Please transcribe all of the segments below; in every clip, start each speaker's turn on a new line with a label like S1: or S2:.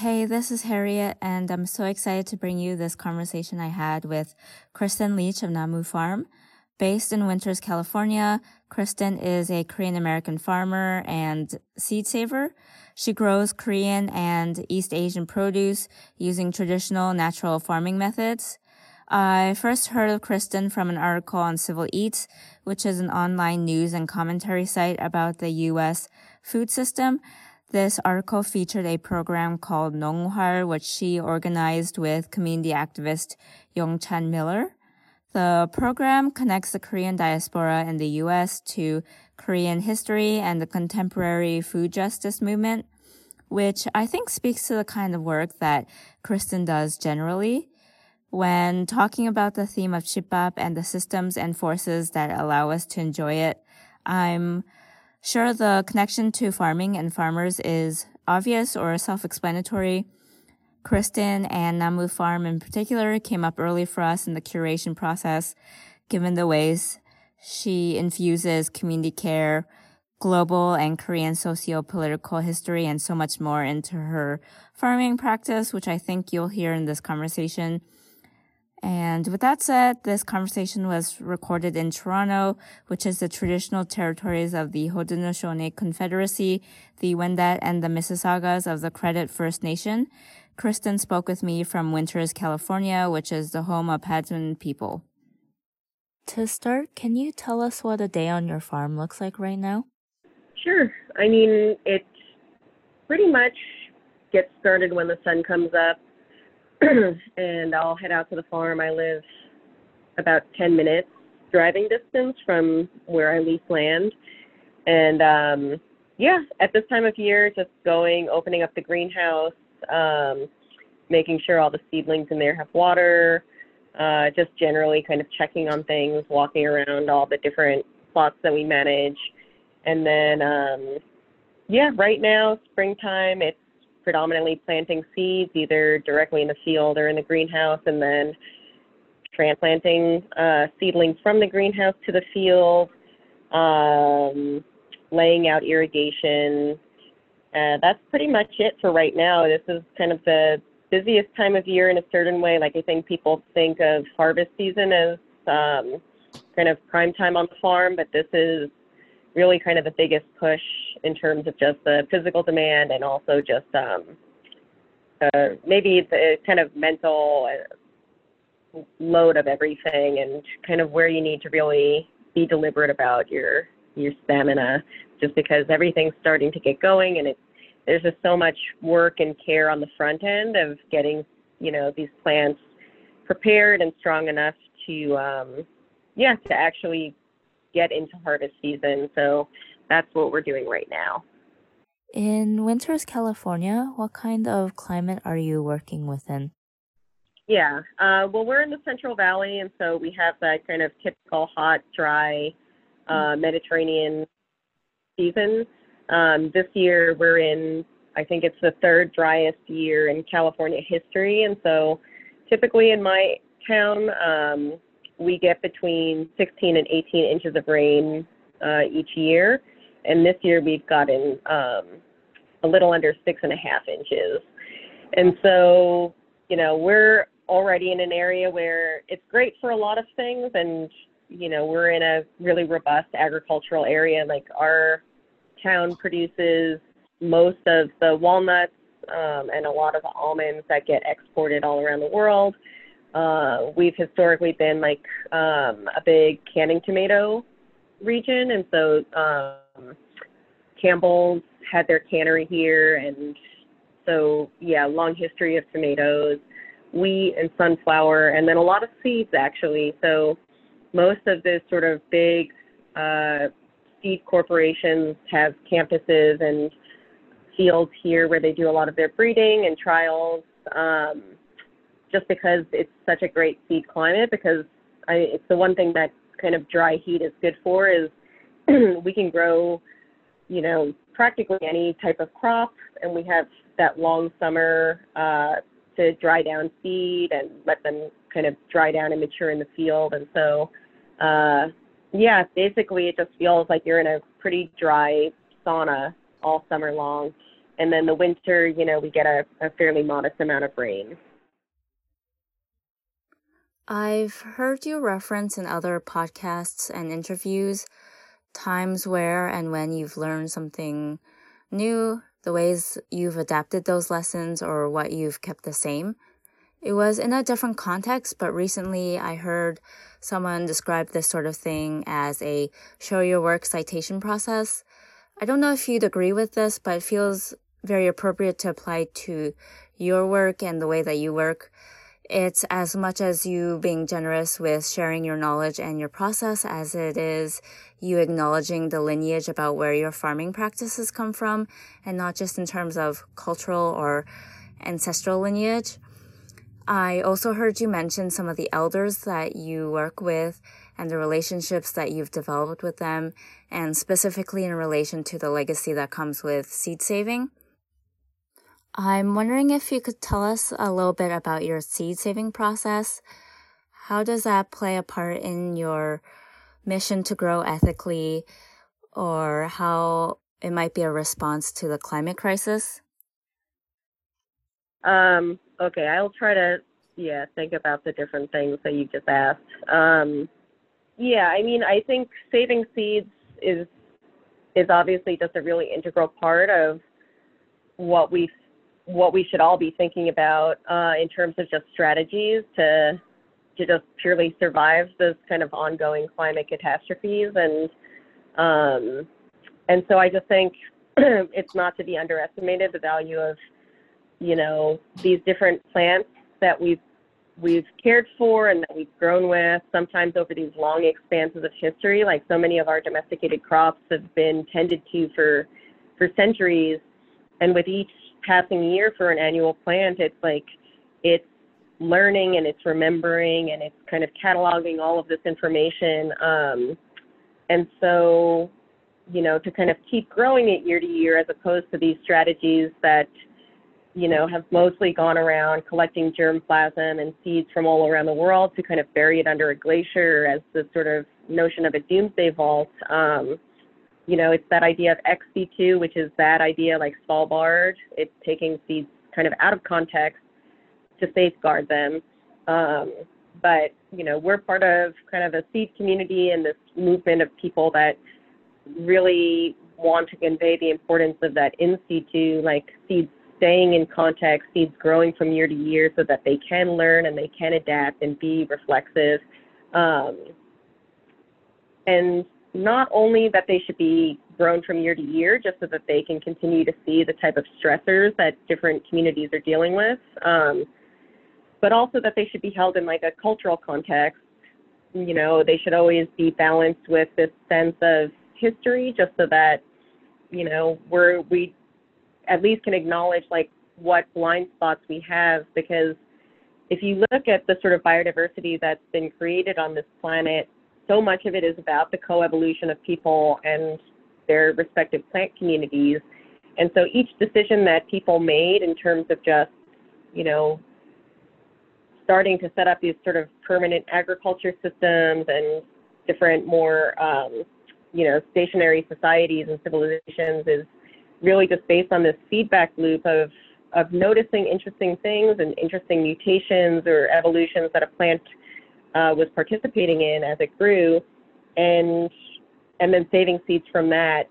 S1: Hey, this is Harriet, and I'm so excited to bring you this conversation I had with Kristyn Leach of Namu Farm. Based in Winters, California, Kristyn is a Korean American farmer and seed saver. She grows Korean and East Asian produce using traditional natural farming methods. I first heard of Kristyn from an article on Civil Eats, which is an online news and commentary site about the U.S. food system. This article featured a program called Nonghwal, which she organized with community activist Yongchan Miller. The program connects the Korean diaspora in the U.S. to Korean history and the contemporary food justice movement, which I think speaks to the kind of work that Kristyn does generally. When talking about the theme of jip-bab and the systems and forces that allow us to enjoy it, I'm sure the connection to farming and farmers is obvious or self-explanatory. Kristyn and Namu Farm in particular came up early for us in the curation process, given the ways she infuses community care, global and Korean socio-political history, and so much more into her farming practice, which I think you'll hear in this conversation. And with that said, this conversation was recorded in Toronto, which is the traditional territories of the Haudenosaunee Confederacy, the Wendat and the Mississaugas of the Credit First Nation. Kristyn spoke with me from Winters, California, which is the home of Patwin people. To start, can you tell us what a day on your farm looks like right now?
S2: Sure. I mean, it pretty much gets started when the sun comes up and I'll head out to the farm. I live about 10 minutes driving distance from where I lease land. And um, yeah, at this time of year, just going, opening up the greenhouse, um, making sure all the seedlings in there have water, uh, just generally kind of checking on things, walking around all the different plots that we manage. And then, um, yeah, right now, springtime, it's predominantly planting seeds either directly in the field or in the greenhouse and then transplanting uh, seedlings from the greenhouse to the field, um, laying out irrigation. Uh, that's pretty much it for right now. This is kind of the busiest time of year in a certain way. Like I think people think of harvest season as um, kind of prime time on the farm, but this is really kind of the biggest push in terms of just the physical demand and also just um, uh, maybe the kind of mental uh, load of everything and kind of where you need to really be deliberate about your your stamina just because everything's starting to get going and it's there's just so much work and care on the front end of getting you know these plants prepared and strong enough to um yeah to actually get into harvest season. So that's what we're doing right now.
S1: In Winters, California, what kind of climate are you working within?
S2: Yeah, uh, well, we're in the Central Valley, and so we have that kind of typical hot, dry uh, Mediterranean season. Um, this year, we're in, I think it's the third driest year in California history, and so typically in my town, um, we get between 16 and 18 inches of rain uh, each year, and this year we've gotten um, a little under six and a half inches. And so, you know, we're already in an area where it's great for a lot of things, and you know, we're in a really robust agricultural area. Like our town produces most of the walnuts um, and a lot of almonds that get exported all around the world. Uh, we've historically been like um, a big canning tomato region, and so um, Campbell's had their cannery here, and so yeah, long history of tomatoes, wheat and sunflower, and then a lot of seeds actually. So most of the sort of big uh, seed corporations have campuses and fields here where they do a lot of their breeding and trials. Um, just because it's such a great seed climate because I, it's the one thing that kind of dry heat is good for is we can grow, you know, practically any type of crop and we have that long summer uh, to dry down seed and let them kind of dry down and mature in the field. And so, uh, yeah, basically it just feels like you're in a pretty dry sauna all summer long and then the winter, you know, we get a, a fairly modest amount of rain.
S1: I've heard you reference in other podcasts and interviews times where and when you've learned something new, the ways you've adapted those lessons, or what you've kept the same. It was in a different context, but recently I heard someone describe this sort of thing as a show your work citation process. I don't know if you'd agree with this, but it feels very appropriate to apply to your work and the way that you work. It's as much as you being generous with sharing your knowledge and your process as it is you acknowledging the lineage about where your farming practices come from and not just in terms of cultural or ancestral lineage. I also heard you mention some of the elders that you work with and the relationships that you've developed with them, and specifically in relation to the legacy that comes with seed saving. I'm wondering if you could tell us a little bit about your seed saving process. How does that play a part in your mission to grow ethically, or how it might be a response to the climate crisis?
S2: Um, okay, I'll try to yeah think about the different things that you just asked. Um, yeah, I mean, I think saving seeds is is obviously just a really integral part of what we what we should all be thinking about uh, in terms of just strategies to to just purely survive those kind of ongoing climate catastrophes. And um, and so I just think it's not to be underestimated the value of you know these different plants that we've we've cared for and that we've grown with. Sometimes over these long expanses of history like so many of our domesticated crops have been tended to for for centuries. And with each passing year for an annual plant it's like it's learning and it's remembering and it's kind of cataloging all of this information um, and so you know to kind of keep growing it year to year as opposed to these strategies that you know, have mostly gone around collecting germplasm and seeds from all around the world to kind of bury it under a glacier as the sort of notion of a doomsday vault. Um, you know, it's that idea of ex situ, which is that idea like Svalbard. It's taking seeds kind of out of context to safeguard them. Um, but, you know, we're part of kind of a seed community and this movement of people that really want to convey the importance of that in situ, like seeds staying in context, seeds growing from year to year so that they can learn and they can adapt and be reflexive. Um, and not only that they should be grown from year to year just so that they can continue to see the type of stressors that different communities are dealing with, um, but also that they should be held in like a cultural context. You know, they should always be balanced with this sense of history just so that, you know, we're, we at least can acknowledge like what blind spots we have because if you look at the sort of biodiversity that's been created on this planet, so much of it is about the coevolution of people and their respective plant communities. And so each decision that people made in terms of just, you know, starting to set up these sort of permanent agriculture systems and different more, um, you know, stationary societies and civilizations is really just based on this feedback loop of of noticing interesting things and interesting mutations or evolutions that a plant uh, was participating in as it grew, and and then saving seeds from that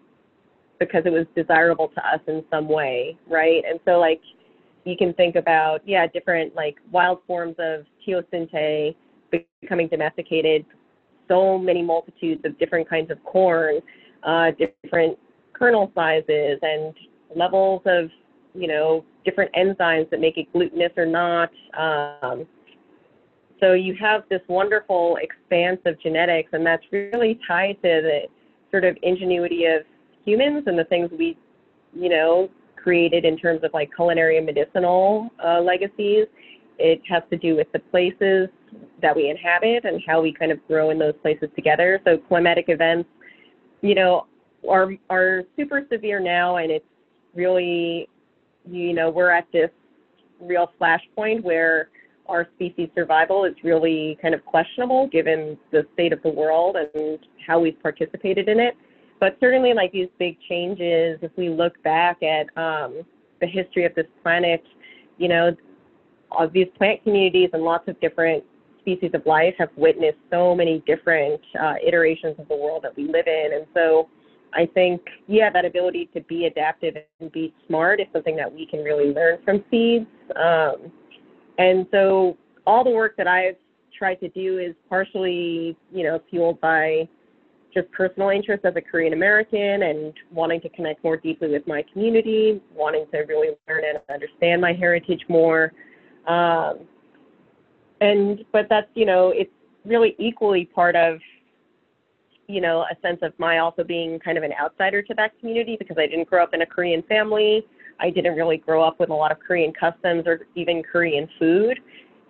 S2: because it was desirable to us in some way, right? And so like you can think about yeah different like wild forms of teosinte becoming domesticated, so many multitudes of different kinds of corn, uh, different kernel sizes and levels of, you know, different enzymes that make it glutinous or not. Um, so you have this wonderful expanse of genetics, and that's really tied to the sort of ingenuity of humans and the things we, you know, created in terms of like culinary and medicinal uh, legacies. It has to do with the places that we inhabit and how we kind of grow in those places together. So climatic events, you know, are are super severe now, and it's really, you know, we're at this real flashpoint where our species survival is really kind of questionable given the state of the world and how we've participated in it. But certainly, like these big changes, if we look back at, um, the history of this planet, you know, all these plant communities and lots of different species of life have witnessed so many different uh, iterations of the world that we live in. And so I think, yeah, that ability to be adaptive and be smart is something that we can really learn from seeds. Um, and so all the work that I've tried to do is partially, you know, fueled by just personal interest as a Korean American and wanting to connect more deeply with my community, wanting to really learn and understand my heritage more. Um, and but that's you know it's really equally part of you know a sense of my also being kind of an outsider to that community because I didn't grow up in a Korean family. I didn't really grow up with a lot of Korean customs or even Korean food.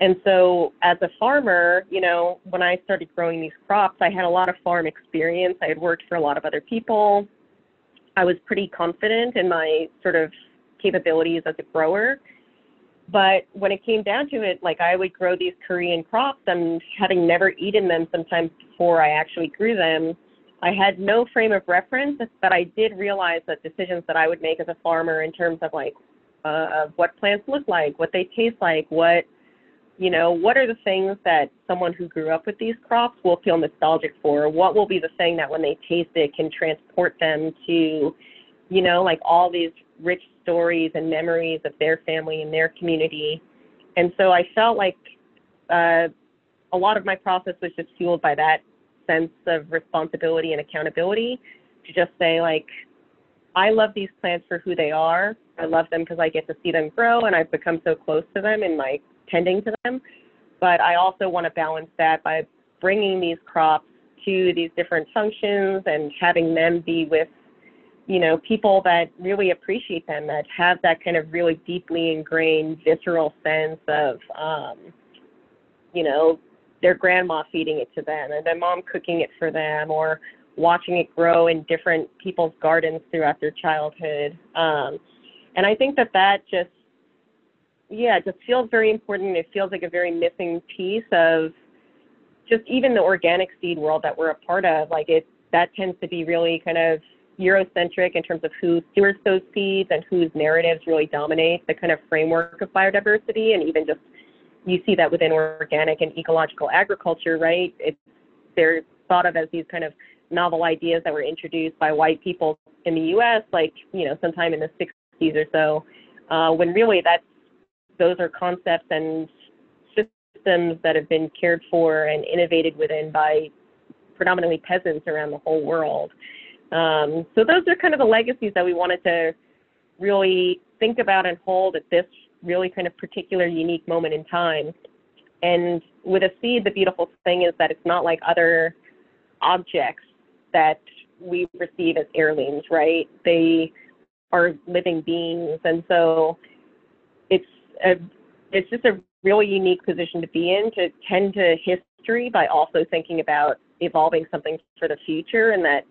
S2: And so as a farmer, you know, when I started growing these crops, I had a lot of farm experience. I had worked for a lot of other people. I was pretty confident in my sort of capabilities as a grower. But when it came down to it, like I would grow these Korean crops and having never eaten them sometimes before I actually grew them, I had no frame of reference, but I did realize that decisions that I would make as a farmer in terms of like uh, what plants look like, what they taste like, what you know, what are the things that someone who grew up with these crops will feel nostalgic for? What will be the thing that when they taste it can transport them to, you know, like all these rich stories and memories of their family and their community. And so I felt like uh, a lot of my process was just fueled by that sense of responsibility and accountability to just say, like, I love these plants for who they are. I love them because I get to see them grow and I've become so close to them in my tending to them. But I also want to balance that by bringing these crops to these different functions and having them be with you know, people that really appreciate them, that have that kind of really deeply ingrained visceral sense of, um, you know, their grandma feeding it to them and their mom cooking it for them or watching it grow in different people's gardens throughout their childhood. Um, and I think that that just, yeah, it just feels very important. It feels like a very missing piece of just even the organic seed world that we're a part of. Like it, that tends to be really kind of Eurocentric in terms of who stewards those seeds and whose narratives really dominate the kind of framework of biodiversity. And even just you see that within organic and ecological agriculture, right? It's they're thought of as these kind of novel ideas that were introduced by white people in the U.S. like you know sometime in the 60s or so, uh, when really that's those are concepts and systems that have been cared for and innovated within by predominantly peasants around the whole world. Um, so those are kind of the legacies that we wanted to really think about and hold at this really kind of particular unique moment in time. And with a seed, the beautiful thing is that it's not like other objects that we receive as heirlooms, right? They are living beings, and so it's a it's just a really unique position to be in to tend to history by also thinking about evolving something for the future, and that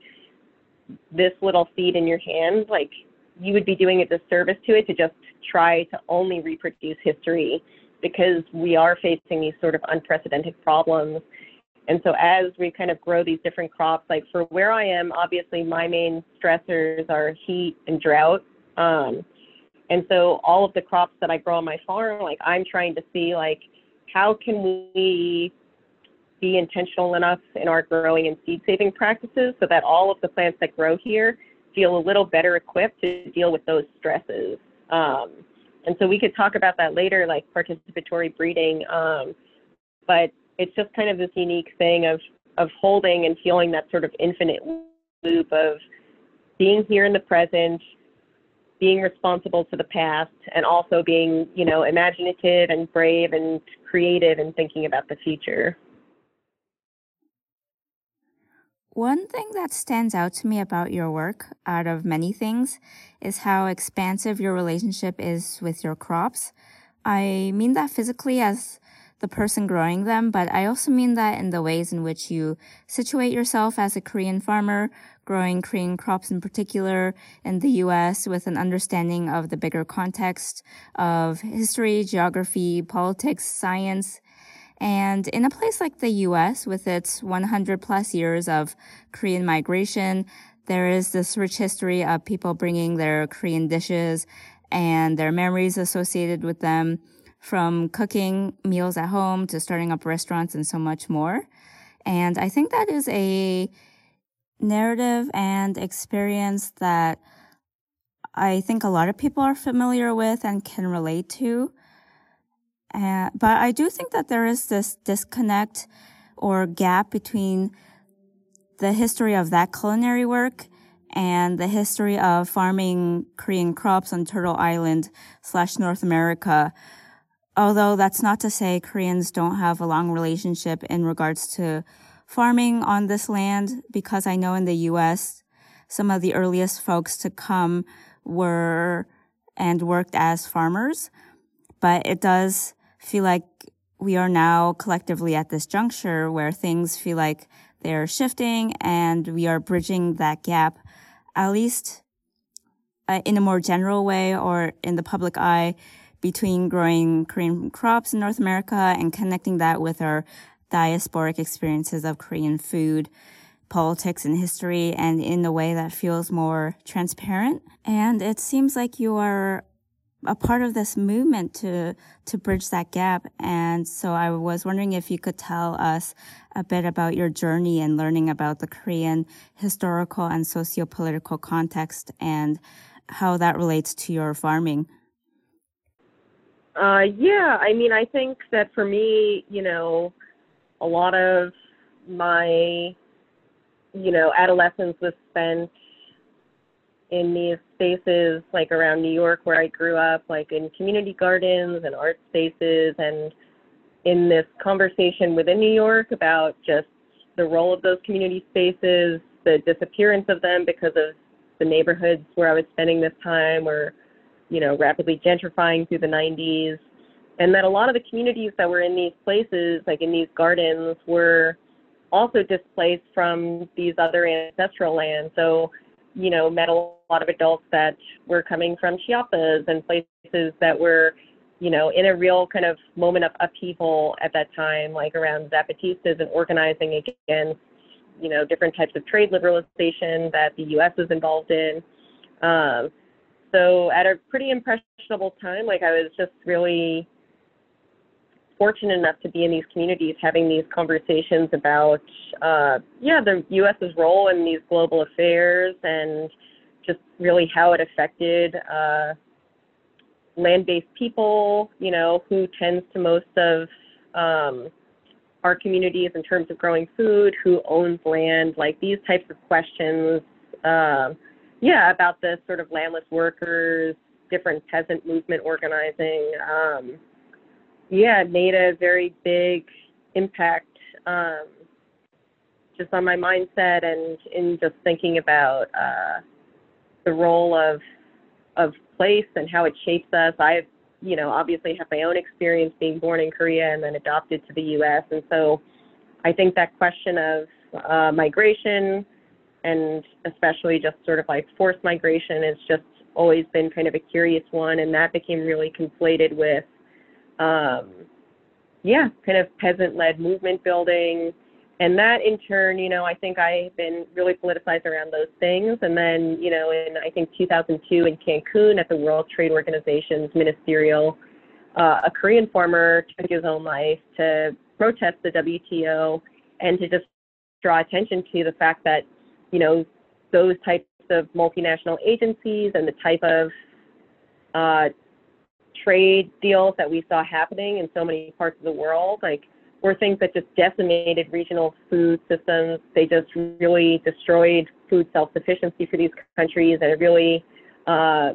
S2: this little seed in your hand, like you would be doing a disservice to it to just try to only reproduce history because we are facing these sort of unprecedented problems. And so as we kind of grow these different crops, like for where I am, obviously my main stressors are heat and drought. Um, and so all of the crops that I grow on my farm, like I'm trying to see like how can we be intentional enough in our growing and seed saving practices so that all of the plants that grow here feel a little better equipped to deal with those stresses. Um, and so we could talk about that later, like participatory breeding. Um, but it's just kind of this unique thing of of holding and feeling that sort of infinite loop of being here in the present, being responsible to the past, and also being, you know, imaginative and brave and creative and thinking about the future.
S1: One thing that stands out to me about your work, out of many things, is how expansive your relationship is with your crops. I mean that physically as the person growing them, but I also mean that in the ways in which you situate yourself as a Korean farmer, growing Korean crops in particular in the US with an understanding of the bigger context of history, geography, politics, science, and in a place like the US, with its 100 plus years of Korean migration, there is this rich history of people bringing their Korean dishes and their memories associated with them from cooking meals at home to starting up restaurants and so much more. And I think that is a narrative and experience that I think a lot of people are familiar with and can relate to. Uh, but I do think that there is this disconnect or gap between the history of that culinary work and the history of farming Korean crops on Turtle Island slash North America. Although that's not to say Koreans don't have a long relationship in regards to farming on this land, because I know in the U.S., some of the earliest folks to come were and worked as farmers. But it does feel like we are now collectively at this juncture where things feel like they're shifting and we are bridging that gap, at least uh, in a more general way or in the public eye between growing Korean crops in North America and connecting that with our diasporic experiences of Korean food, politics, and history, and in a way that feels more transparent. And it seems like you are a part of this movement to to bridge that gap. And so I was wondering if you could tell us a bit about your journey in learning about the Korean historical and socio-political context and how that relates to your farming.
S2: Uh, yeah, I mean, I think that for me, you know, a lot of my, you know, adolescence was spent in these spaces like around New York where I grew up, like in community gardens and art spaces, and in this conversation within New York about just the role of those community spaces, the disappearance of them because of the neighborhoods where I was spending this time were, you know, rapidly gentrifying through the 90s. And that a lot of the communities that were in these places, like in these gardens, were also displaced from these other ancestral lands. So you know, met a lot of adults that were coming from Chiapas and places that were, you know, in a real kind of moment of upheaval at that time, like around Zapatistas and organizing against, you know, different types of trade liberalization that the U.S. was involved in. Um, so at a pretty impressionable time, like I was just really fortunate enough to be in these communities having these conversations about uh, yeah the U.S.'s role in these global affairs and just really how it affected uh, land-based people. You know who tends to most of um, our communities in terms of growing food, who owns land, like these types of questions. Uh, yeah, about the sort of landless workers, different peasant movement organizing. Um, yeah, made a very big impact um, just on my mindset and in just thinking about uh, the role of of place and how it shapes us. I, you know, obviously have my own experience being born in Korea and then adopted to the U.S. And so, I think that question of uh, migration and especially just sort of like forced migration has just always been kind of a curious one, and that became really conflated with um, yeah, kind of peasant-led movement building, and that in turn, you know, I think I've been really politicized around those things. And then, you know, in I think 2002 in Cancun at the World Trade Organization's ministerial, uh, a Korean farmer took his own life to protest the WTO and to just draw attention to the fact that, you know, those types of multinational agencies and the type of uh, trade deals that we saw happening in so many parts of the world, like were things that just decimated regional food systems. They just really destroyed food self-sufficiency for these countries, and it really uh,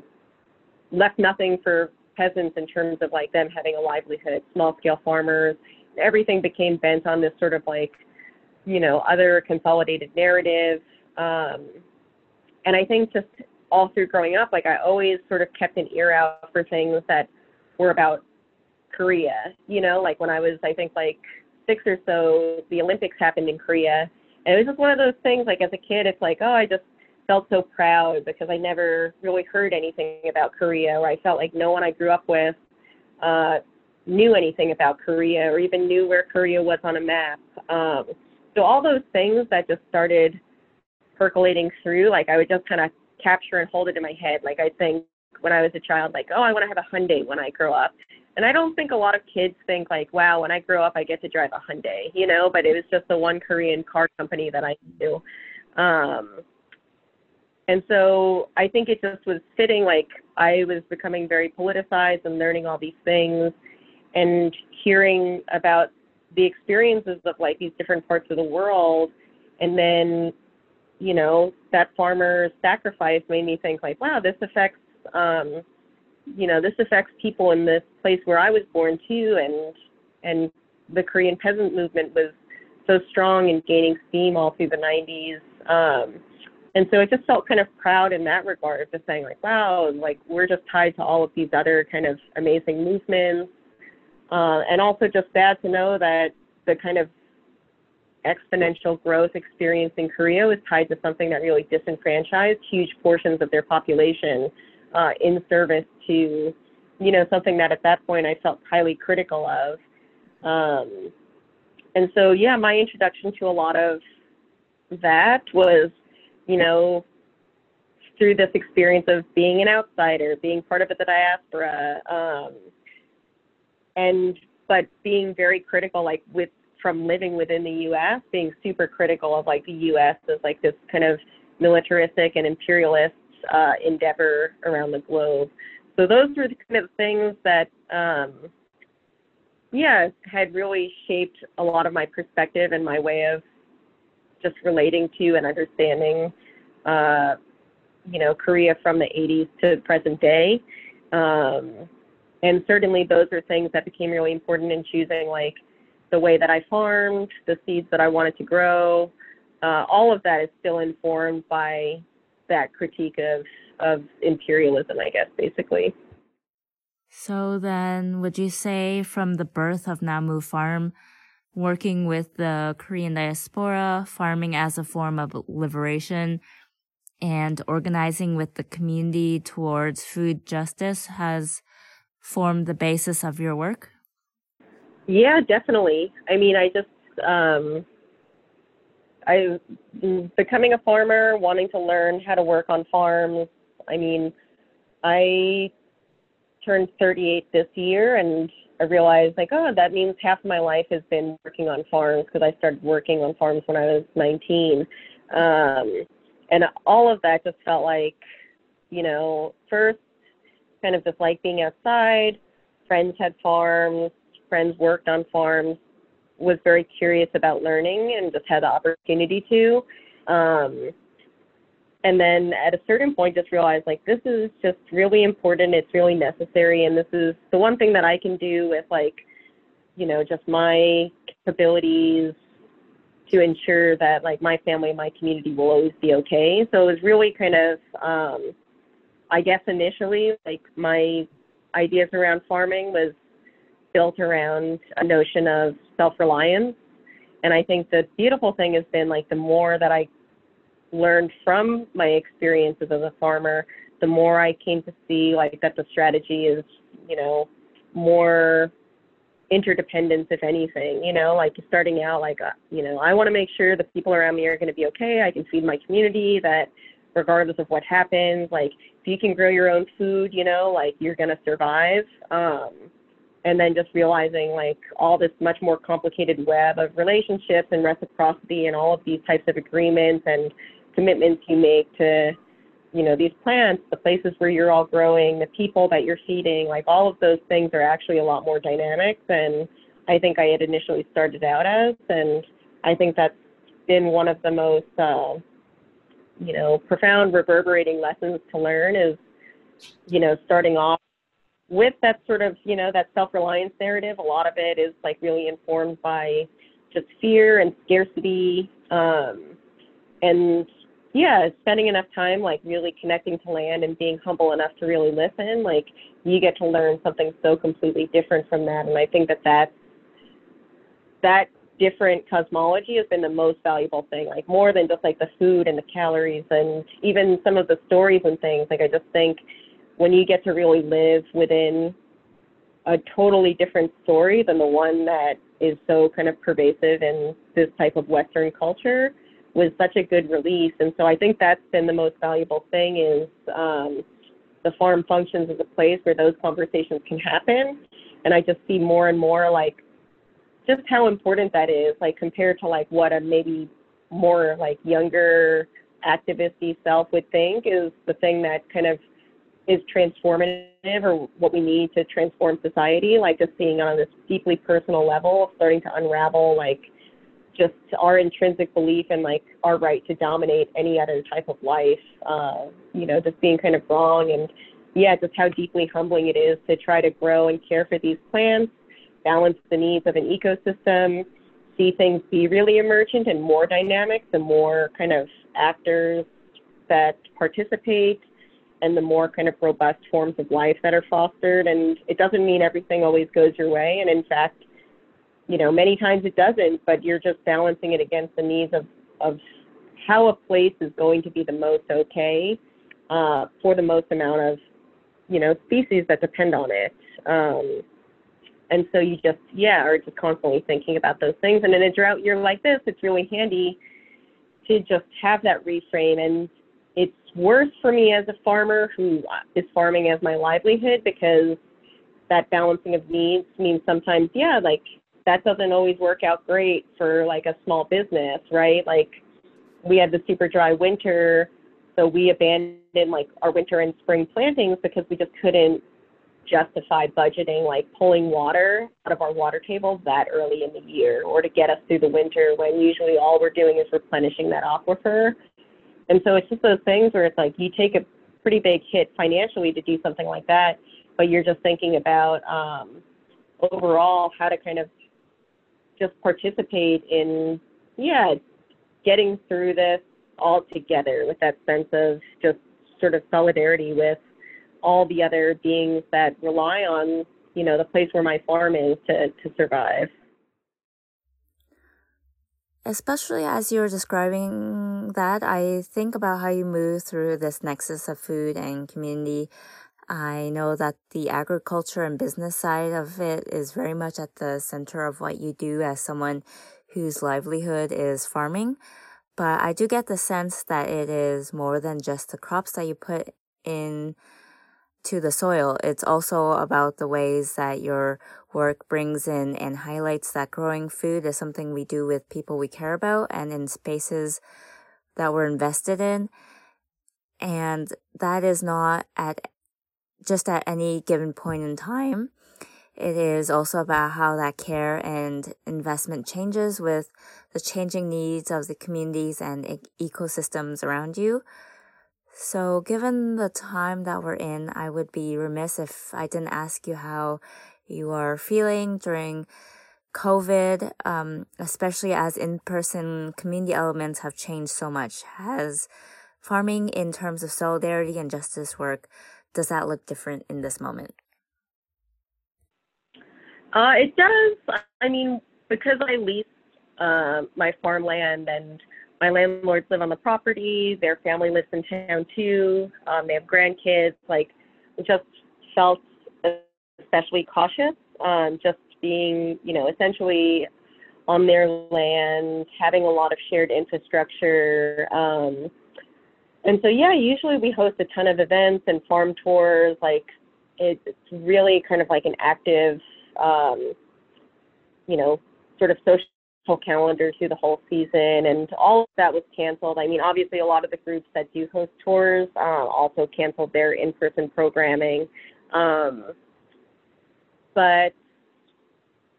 S2: left nothing for peasants in terms of like them having a livelihood. Small-scale farmers, everything became bent on this sort of like, you know, other consolidated narrative. Um, and I think just all through growing up, like I always sort of kept an ear out for things that were about Korea. You know, like when I was, I think, like six or so, the Olympics happened in Korea. And it was just one of those things, like as a kid, it's like, oh, I just felt so proud because I never really heard anything about Korea, or I felt like no one I grew up with uh, knew anything about Korea or even knew where Korea was on a map. Um, so all those things that just started percolating through, like I would just kind of capture and hold it in my head. Like I think, when I was a child, like, oh, I want to have a Hyundai when I grow up. And I don't think a lot of kids think like, wow, when I grow up, I get to drive a Hyundai, you know. But it was just the one Korean car company that I knew. Um, and so I think it just was fitting. Like I was becoming very politicized and learning all these things, and hearing about the experiences of like these different parts of the world, and then you know that farmer's sacrifice made me think like, wow, this affects um, you know this affects people in this place where I was born too, and and the Korean peasant movement was so strong and gaining steam all through the 90s. Um, and so it just felt kind of proud in that regard, just saying like, wow, like we're just tied to all of these other kind of amazing movements, uh, and also just sad to know that the kind of exponential growth experience in Korea was tied to something that really disenfranchised huge portions of their population uh, in service to, you know, something that at that point I felt highly critical of. Um, and so, yeah, my introduction to a lot of that was, you know, through this experience of being an outsider, being part of the diaspora, um, and but being very critical, like with from living within the U.S., being super critical of like the U.S. as like this kind of militaristic and imperialist uh, endeavor around the globe. So those were the kind of things that, um, yeah, had really shaped a lot of my perspective and my way of just relating to and understanding, uh, you know, Korea from the 80s to present day. Um, and certainly those are things that became really important in choosing like the way that I farmed, the seeds that I wanted to grow. Uh, all of that is still informed by that critique of of imperialism, I guess, basically.
S1: So then, would you say from the birth of Namu Farm, working with the Korean diaspora, farming as a form of liberation, and organizing with the community towards food justice has formed the basis of your work?
S2: Yeah, definitely. I mean, I just um, I becoming a farmer, wanting to learn how to work on farms. I mean, I turned 38 this year, and I realized like, oh, that means half of my life has been working on farms because I started working on farms when I was 19, um, and all of that just felt like, you know, first kind of just like being outside. Friends had farms, friends worked on farms, was very curious about learning and just had the opportunity to. Um, and then at a certain point, just realized like this is just really important. It's really necessary, and this is the one thing that I can do with like, you know, just my capabilities to ensure that like my family and my community will always be okay. So it was really kind of, um, I guess initially like my ideas around farming was built around a notion of self-reliance. And I think the beautiful thing has been like the more that I learned from my experiences as a farmer, the more I came to see like that the strategy is, you know, more interdependence if anything you know like starting out like uh, you know i want to make sure the people around me are going to be okay i can feed my community that regardless of what happens like if you can grow your own food you know like you're going to survive um and then just realizing like all this much more complicated web of relationships and reciprocity and all of these types of agreements and commitments you make to you know these plants the places where you're all growing the people that you're feeding like all of those things are actually a lot more dynamic than i think i had initially started out as. And i think that's been one of the most uh, you know profound reverberating lessons to learn is you know starting off with that sort of, you know, that self-reliance narrative, a lot of it is like really informed by just fear and scarcity. Um, and yeah, spending enough time like really connecting to land and being humble enough to really listen, like you get to learn something so completely different from that. And I think that that's, that different cosmology has been the most valuable thing, like more than just like the food and the calories and even some of the stories and things. Like I just think when you get to really live within a totally different story than the one that is so kind of pervasive in this type of Western culture was such a good release. And so I think that's been the most valuable thing is, um, the farm functions as a place where those conversations can happen. And I just see more and more like just how important that is, like compared to like what a maybe more like younger activisty self would think is the thing that kind of is transformative or what we need to transform society, like just seeing on this deeply personal level, starting to unravel like just our intrinsic belief in like our right to dominate any other type of life, uh, you know, just being kind of wrong and yeah, just how deeply humbling it is to try to grow and care for these plants, balance the needs of an ecosystem, see things be really emergent and more dynamic, the more kind of actors that participate and the more kind of robust forms of life that are fostered. And it doesn't mean everything always goes your way. And in fact, you know, many times it doesn't, but you're just balancing it against the needs of, of how a place is going to be the most okay uh, for the most amount of, you know, species that depend on it. Um, and so you just, yeah, are just constantly thinking about those things. And in a drought year like this, it's really handy to just have that reframe. And it's worse for me as a farmer who is farming as my livelihood because that balancing of needs means sometimes, yeah, like that doesn't always work out great for like a small business, right? Like we had the super dry winter, so we abandoned like our winter and spring plantings because we just couldn't justify budgeting like pulling water out of our water table that early in the year or to get us through the winter when usually all we're doing is replenishing that aquifer. And so it's just those things where it's like you take a pretty big hit financially to do something like that, but you're just thinking about um, overall how to kind of just participate in, yeah, getting through this all together with that sense of just sort of solidarity with all the other beings that rely on, you know, the place where my farm is to, to survive.
S1: Especially as you're describing that, I think about how you move through this nexus of food and community I know that the agriculture and business side of it is very much at the center of what you do as someone whose livelihood is farming. But I do get the sense that it is more than just the crops that you put in to the soil. It's also about the ways that your work brings in and highlights that growing food is something we do with people we care about and in spaces that we're invested in. And that is not at just at any given point in time. It is also about how that care and investment changes with the changing needs of the communities and e- ecosystems around you. So, given the time that we're in, I would be remiss if I didn't ask you how you are feeling during COVID, um, especially as in-person community elements have changed so much. Has farming in terms of solidarity and justice work does that look different in this moment?
S2: Uh, it does. I mean, because I lease uh, my farmland and my landlords live on the property, their family lives in town too, um, they have grandkids, like, just felt especially cautious, um, just being, you know, essentially on their land, having a lot of shared infrastructure. Um, and so, yeah, usually we host a ton of events and farm tours. Like, it's really kind of like an active, um, you know, sort of social calendar through the whole season. And all of that was canceled. I mean, obviously, a lot of the groups that do host tours uh, also canceled their in person programming. Um, but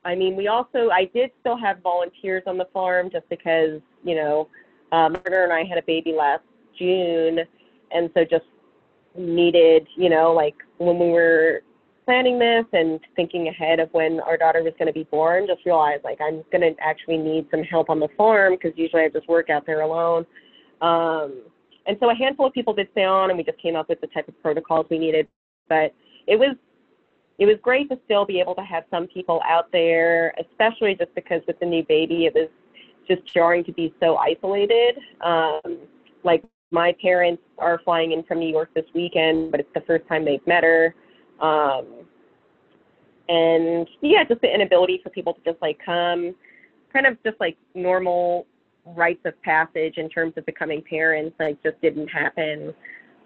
S2: I mean, we also, I did still have volunteers on the farm just because, you know, uh, Margaret and I had a baby last June, and so just needed, you know, like when we were planning this and thinking ahead of when our daughter was going to be born, just realized like I'm going to actually need some help on the farm because usually I just work out there alone. Um, and so a handful of people did stay on, and we just came up with the type of protocols we needed. But it was it was great to still be able to have some people out there, especially just because with the new baby, it was just jarring to be so isolated. Um, like my parents are flying in from New York this weekend, but it's the first time they've met her. Um, and yeah, just the inability for people to just like come, kind of just like normal rites of passage in terms of becoming parents, like just didn't happen.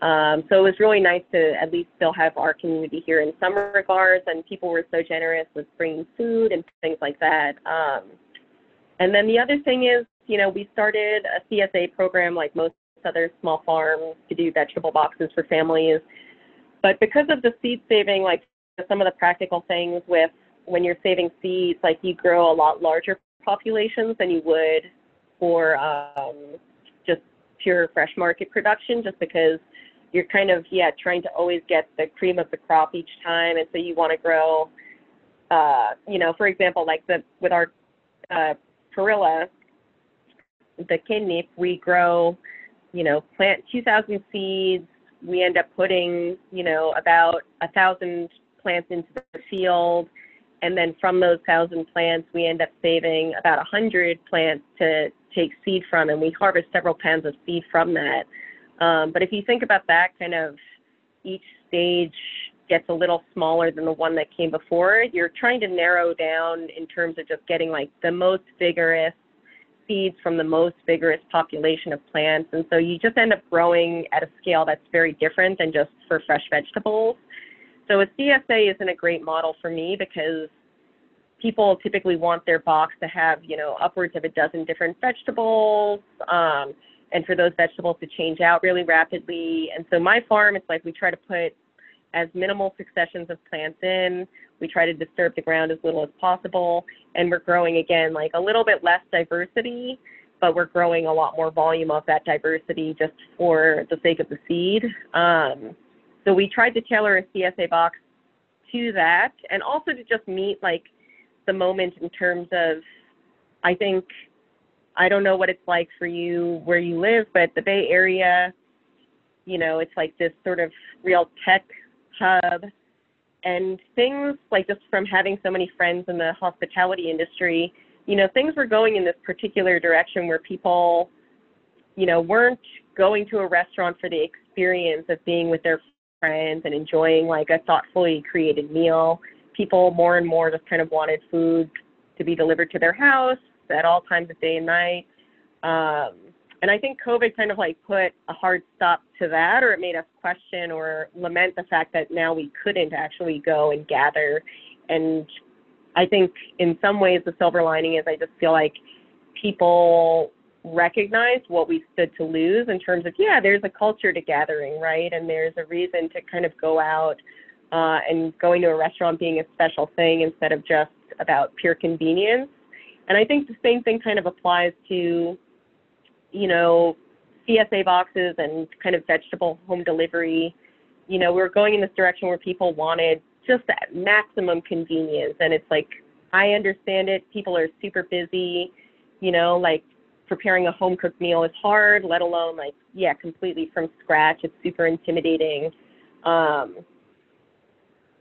S2: Um, so it was really nice to at least still have our community here in some regards, and people were so generous with bringing food and things like that. Um, and then the other thing is, you know, we started a CSA program like most other small farms to do vegetable boxes for families. But because of the seed saving, like some of the practical things with when you're saving seeds, like you grow a lot larger populations than you would for um, just pure fresh market production, just because you're kind of yeah trying to always get the cream of the crop each time, and so you want to grow. Uh, you know, for example, like the with our uh, perilla, the kidney, we grow, you know, plant 2,000 seeds. We end up putting, you know, about a thousand plants into the field, and then from those thousand plants, we end up saving about a hundred plants to take seed from, and we harvest several pounds of seed from that. Um, but if you think about that, kind of each stage gets a little smaller than the one that came before. You're trying to narrow down in terms of just getting like the most vigorous seeds from the most vigorous population of plants. And so you just end up growing at a scale that's very different than just for fresh vegetables. So a CSA isn't a great model for me because people typically want their box to have, you know, upwards of a dozen different vegetables. Um, and for those vegetables to change out really rapidly. And so my farm, it's like we try to put as minimal successions of plants in. We try to disturb the ground as little as possible. And we're growing again like a little bit less diversity, but we're growing a lot more volume of that diversity just for the sake of the seed. Um, so we tried to tailor a CSA box to that and also to just meet like the moment in terms of, I think, I don't know what it's like for you where you live, but the Bay Area, you know, it's like this sort of real tech hub and things like just from having so many friends in the hospitality industry, you know, things were going in this particular direction where people, you know, weren't going to a restaurant for the experience of being with their friends and enjoying like a thoughtfully created meal. People more and more just kind of wanted food to be delivered to their house at all times of day and night. Um, and I think COVID kind of like put a hard stop to that, or it made us question or lament the fact that now we couldn't actually go and gather. And I think in some ways the silver lining is I just feel like people recognize what we stood to lose in terms of, yeah, there's a culture to gathering, right? And there's a reason to kind of go out uh, and going to a restaurant being a special thing instead of just about pure convenience. And I think the same thing kind of applies to you know, CSA boxes and kind of vegetable home delivery. You know, we're going in this direction where people wanted just that maximum convenience. And it's like, I understand it. People are super busy. You know, like preparing a home cooked meal is hard, let alone like, yeah, completely from scratch. It's super intimidating. Um,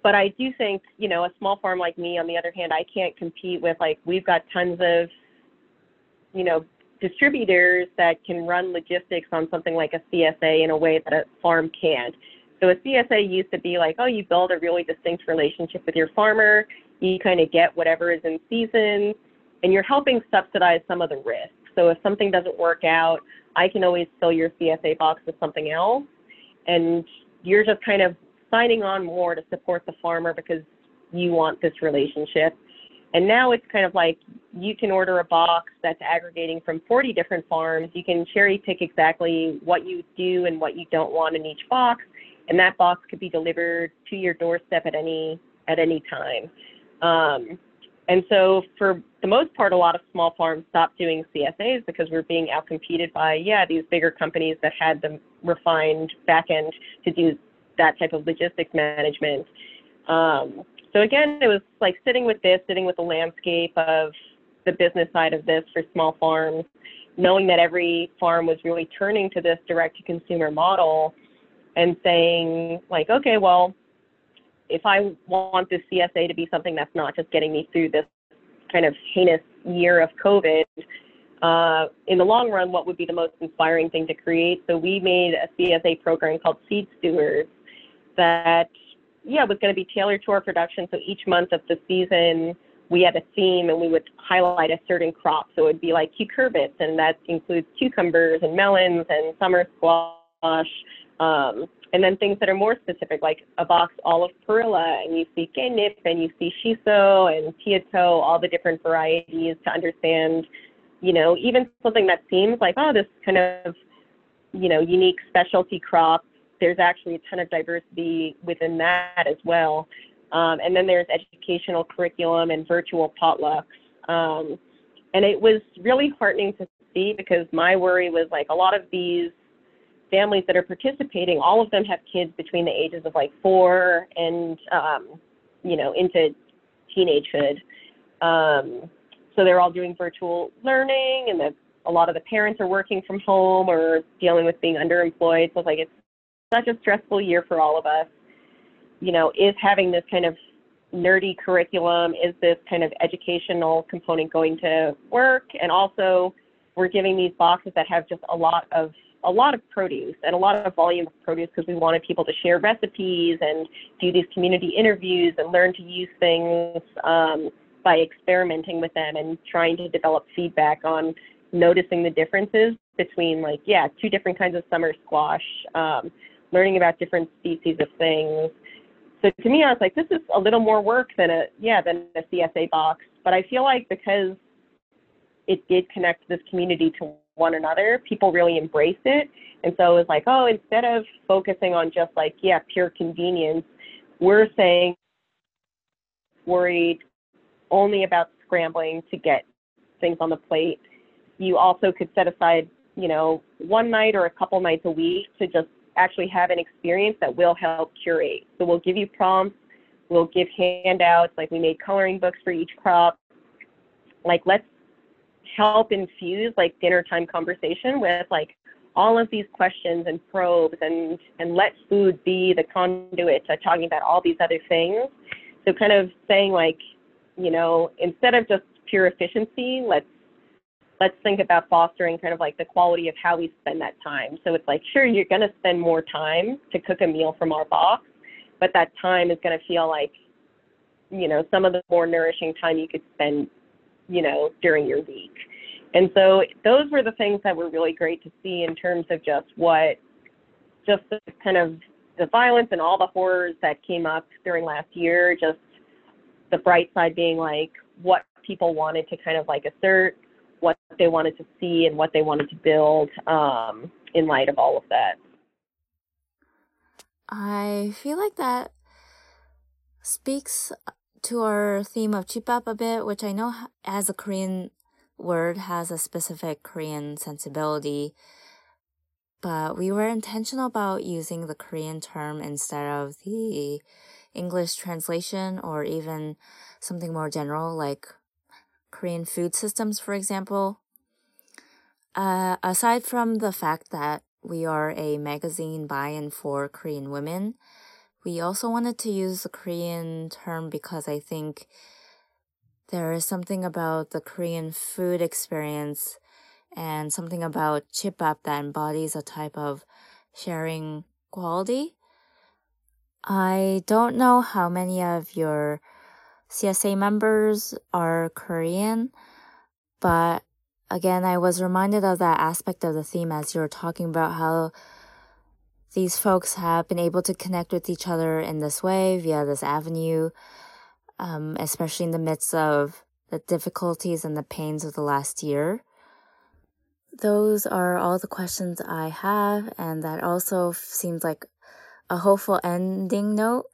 S2: but I do think, you know, a small farm like me, on the other hand, I can't compete with like, we've got tons of, you know, distributors that can run logistics on something like a CSA in a way that a farm can't. So a CSA used to be like, oh, you build a really distinct relationship with your farmer, you kind of get whatever is in season, and you're helping subsidize some of the risk. So if something doesn't work out, I can always fill your CSA box with something else, and you're just kind of signing on more to support the farmer because you want this relationship. And now it's kind of like you can order a box that's aggregating from 40 different farms. You can cherry pick exactly what you do and what you don't want in each box, and that box could be delivered to your doorstep at any at any time. Um, and so, for the most part, a lot of small farms stopped doing CSAs because we're being outcompeted by yeah these bigger companies that had the refined back end to do that type of logistics management. Um, so again, it was like sitting with this, sitting with the landscape of the business side of this for small farms, knowing that every farm was really turning to this direct to consumer model and saying like, okay, well, if I want this CSA to be something that's not just getting me through this kind of heinous year of COVID, uh, in the long run, what would be the most inspiring thing to create? So we made a CSA program called Seed Stewards that yeah, was going to be tailored to our production. So each month of the season, we had a theme and we would highlight a certain crop. So it would be like cucurbits, and that includes cucumbers and melons and summer squash, Um, and then things that are more specific, like a box of perilla, and you see kenip, and you see shiso and tieto, all the different varieties to understand, you know, even something that seems like, oh, this kind of, you know, unique specialty crop. There's actually a ton of diversity within that as well. Um, and then there's educational curriculum and virtual potlucks. Um, and it was really heartening to see because my worry was like a lot of these families that are participating, all of them have kids between the ages of like four and, um, you know, into teenagehood. Um, so they're all doing virtual learning, and the, a lot of the parents are working from home or dealing with being underemployed. So it's like it's such a stressful year for all of us. You know, is having this kind of nerdy curriculum, is this kind of educational component going to work? And also, we're giving these boxes that have just a lot of a lot of produce and a lot of volume of produce because we wanted people to share recipes and do these community interviews and learn to use things um, by experimenting with them and trying to develop feedback on noticing the differences between like yeah two different kinds of summer squash um, learning about different species of things so to me i was like this is a little more work than a yeah than a csa box but i feel like because it did connect this community to one another, people really embrace it. And so it was like, oh, instead of focusing on just like, yeah, pure convenience, we're saying worried only about scrambling to get things on the plate. You also could set aside, you know, one night or a couple nights a week to just actually have an experience that will help curate. So we'll give you prompts, we'll give handouts, like we made coloring books for each crop. Like let's help infuse like dinner time conversation with like all of these questions and probes and and let food be the conduit to talking about all these other things so kind of saying like you know instead of just pure efficiency let's let's think about fostering kind of like the quality of how we spend that time so it's like sure you're going to spend more time to cook a meal from our box but that time is going to feel like you know some of the more nourishing time you could spend you know, during your week. And so those were the things that were really great to see in terms of just what, just the kind of the violence and all the horrors that came up during last year, just the bright side being like what people wanted to kind of like assert, what they wanted to see, and what they wanted to build um, in light of all of that.
S1: I feel like that speaks to our theme of jip-bab a bit, which I know as a Korean word has a specific Korean sensibility, but we were intentional about using the Korean term instead of the English translation or even something more general like Korean food systems, for example. Uh, aside from the fact that we are a magazine by and for Korean women, we also wanted to use the Korean term because I think there is something about the Korean food experience and something about jip-bab that embodies a type of sharing quality. I don't know how many of your CSA members are Korean, but again, I was reminded of that aspect of the theme as you were talking about how these folks have been able to connect with each other in this way via this avenue, um, especially in the midst of the difficulties and the pains of the last year. Those are all the questions I have, and that also seems like a hopeful ending note.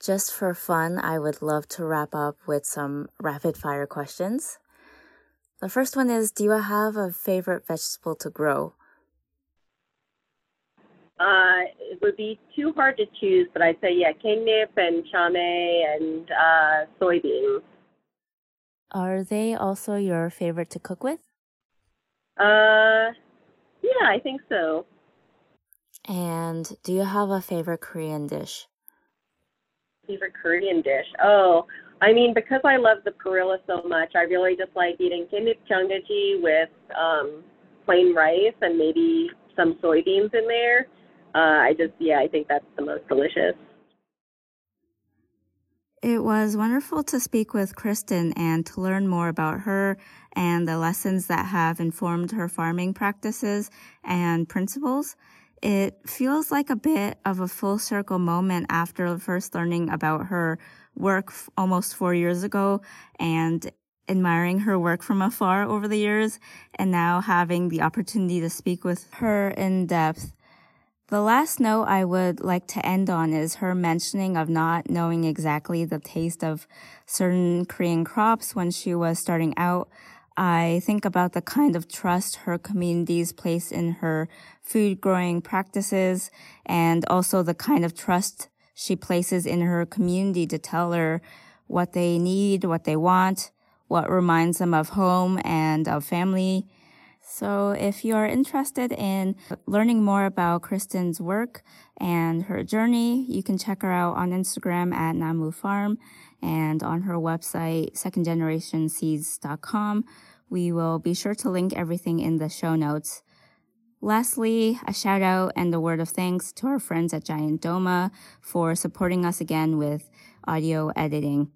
S1: Just for fun, I would love to wrap up with some rapid fire questions. The first one is Do you have a favorite vegetable to grow?
S2: Uh, it would be too hard to choose, but I'd say yeah, kenip and chame and uh, soybeans.
S1: Are they also your favorite to cook with?
S2: Uh, yeah, I think so.
S1: And do you have a favorite Korean dish?
S2: Favorite Korean dish? Oh, I mean, because I love the perilla so much, I really just like eating kimchi with um, plain rice and maybe some soybeans in there. Uh, I just, yeah, I think that's the most delicious.
S1: It was wonderful to speak with Kristyn and to learn more about her and the lessons that have informed her farming practices and principles. It feels like a bit of a full circle moment after first learning about her work almost four years ago and admiring her work from afar over the years and now having the opportunity to speak with her in depth. The last note I would like to end on is her mentioning of not knowing exactly the taste of certain Korean crops when she was starting out. I think about the kind of trust her communities place in her food growing practices and also the kind of trust she places in her community to tell her what they need, what they want, what reminds them of home and of family. So if you are interested in learning more about Kristyn's work and her journey, you can check her out on Instagram at Namu Farm and on her website, secondgenerationseeds.com. We will be sure to link everything in the show notes. Lastly, a shout out and a word of thanks to our friends at Giant Doma for supporting us again with audio editing.